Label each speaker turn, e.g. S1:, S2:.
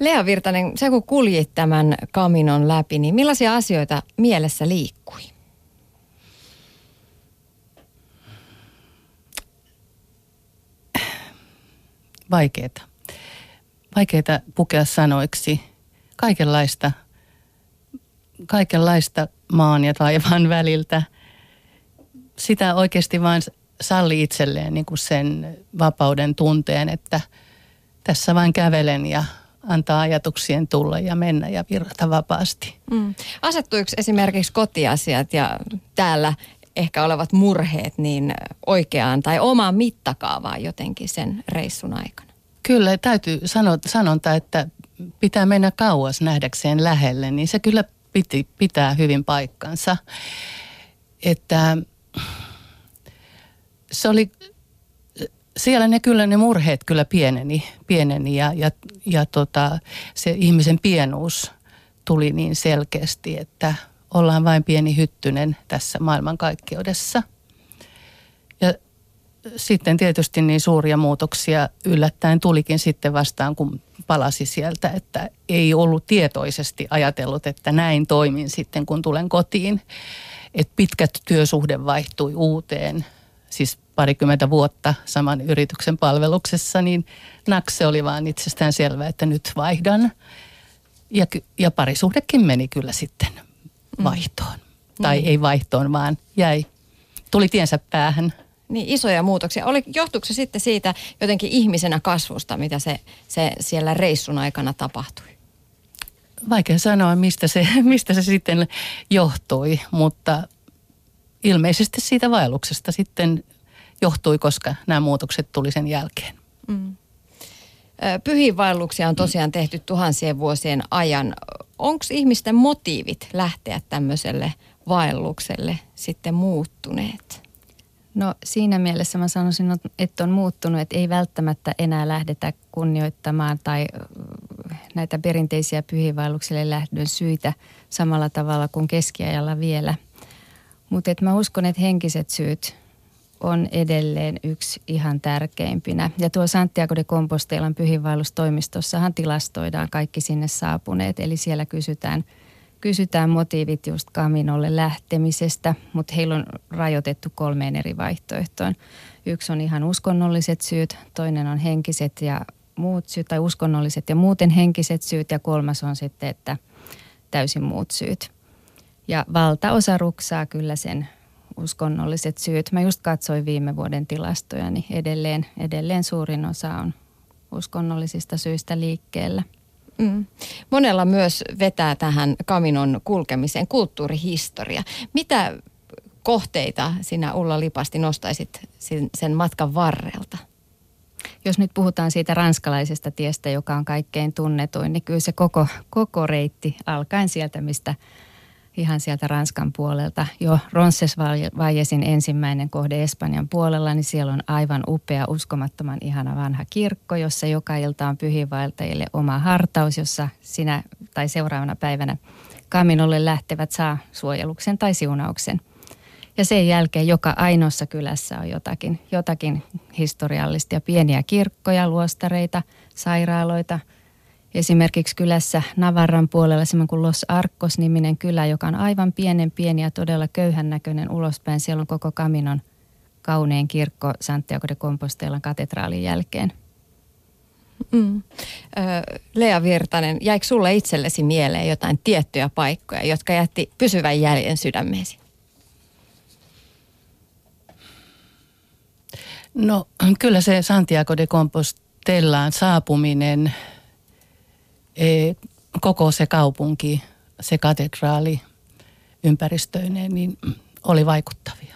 S1: Lea Virtanen, sä kun kuljit tämän kaminon läpi, niin millaisia asioita mielessä liikkui?
S2: Vaikeita. Vaikeita pukea sanoiksi. Kaikenlaista, kaikenlaista maan ja taivaan väliltä. Sitä oikeasti vain salli itselleen niin kuin sen vapauden tunteen, että tässä vain kävelen ja antaa ajatuksien tulla ja mennä ja virrata vapaasti. Mm.
S1: Asettuiko esimerkiksi kotiasiat ja täällä ehkä olevat murheet niin oikeaan tai omaan mittakaavaan jotenkin sen reissun aikana?
S2: Kyllä, täytyy sanoa, sanonta, että pitää mennä kauas nähdäkseen lähelle, niin se kyllä piti, pitää hyvin paikkansa. Että se oli, siellä ne kyllä ne murheet kyllä pieneni, pieneni ja, ja, ja tota, se ihmisen pienuus tuli niin selkeästi, että ollaan vain pieni hyttynen tässä maailmankaikkeudessa. Ja sitten tietysti niin suuria muutoksia yllättäen tulikin sitten vastaan, kun palasi sieltä, että ei ollut tietoisesti ajatellut, että näin toimin sitten, kun tulen kotiin. Että pitkät työsuhde vaihtui uuteen, siis parikymmentä vuotta saman yrityksen palveluksessa, niin nakse oli vaan itsestään selvää, että nyt vaihdan. Ja, ja parisuhdekin meni kyllä sitten mm. vaihtoon. Mm. Tai ei vaihtoon, vaan jäi, tuli tiensä päähän.
S1: Niin isoja muutoksia. Oli, johtuuko se sitten siitä jotenkin ihmisenä kasvusta, mitä se, se siellä reissun aikana tapahtui?
S2: Vaikea sanoa, mistä se, mistä se sitten johtui, mutta ilmeisesti siitä vaelluksesta sitten johtui, koska nämä muutokset tuli sen jälkeen. Mm.
S1: Pyhiinvaelluksia on tosiaan tehty tuhansien vuosien ajan. Onko ihmisten motiivit lähteä tämmöiselle vaellukselle sitten muuttuneet?
S3: No siinä mielessä mä sanoisin, että on muuttunut, että ei välttämättä enää lähdetä kunnioittamaan tai näitä perinteisiä pyhiinvaellukselle lähdön syitä samalla tavalla kuin keskiajalla vielä. Mutta mä uskon, että henkiset syyt on edelleen yksi ihan tärkeimpinä. Ja tuo Santiago de Compostelan pyhiinvaellustoimistossahan tilastoidaan kaikki sinne saapuneet. Eli siellä kysytään, kysytään motiivit just kaminolle lähtemisestä, mutta heillä on rajoitettu kolmeen eri vaihtoehtoon. Yksi on ihan uskonnolliset syyt, toinen on henkiset ja muut syyt, tai uskonnolliset ja muuten henkiset syyt, ja kolmas on sitten, että täysin muut syyt. Ja valtaosa ruksaa kyllä sen uskonnolliset syyt. Mä just katsoin viime vuoden tilastoja, niin edelleen, edelleen suurin osa on uskonnollisista syistä liikkeellä. Mm.
S1: Monella myös vetää tähän kaminon kulkemiseen kulttuurihistoria. Mitä kohteita sinä Ulla Lipasti nostaisit sen matkan varrelta?
S3: Jos nyt puhutaan siitä ranskalaisesta tiestä, joka on kaikkein tunnetuin, niin kyllä se koko, koko alkaen sieltä, mistä ihan sieltä Ranskan puolelta. Jo Roncesvallesin ensimmäinen kohde Espanjan puolella, niin siellä on aivan upea, uskomattoman ihana vanha kirkko, jossa joka ilta on pyhiinvaeltajille oma hartaus, jossa sinä tai seuraavana päivänä kaminolle lähtevät saa suojeluksen tai siunauksen. Ja sen jälkeen joka ainoassa kylässä on jotakin, jotakin historiallista ja pieniä kirkkoja, luostareita, sairaaloita – Esimerkiksi kylässä Navarran puolella semmoinen kuin Los Arcos-niminen kylä, joka on aivan pienen pieni ja todella köyhän näköinen ulospäin. Siellä on koko Kaminon kaunein kirkko Santiago de Compostelan katedraalin jälkeen.
S1: Mm. Lea Virtanen, jäikö sulle itsellesi mieleen jotain tiettyjä paikkoja, jotka jätti pysyvän jäljen sydämeesi?
S2: No kyllä se Santiago de Compostelaan saapuminen – koko se kaupunki, se katedraali ympäristöineen, niin oli vaikuttavia.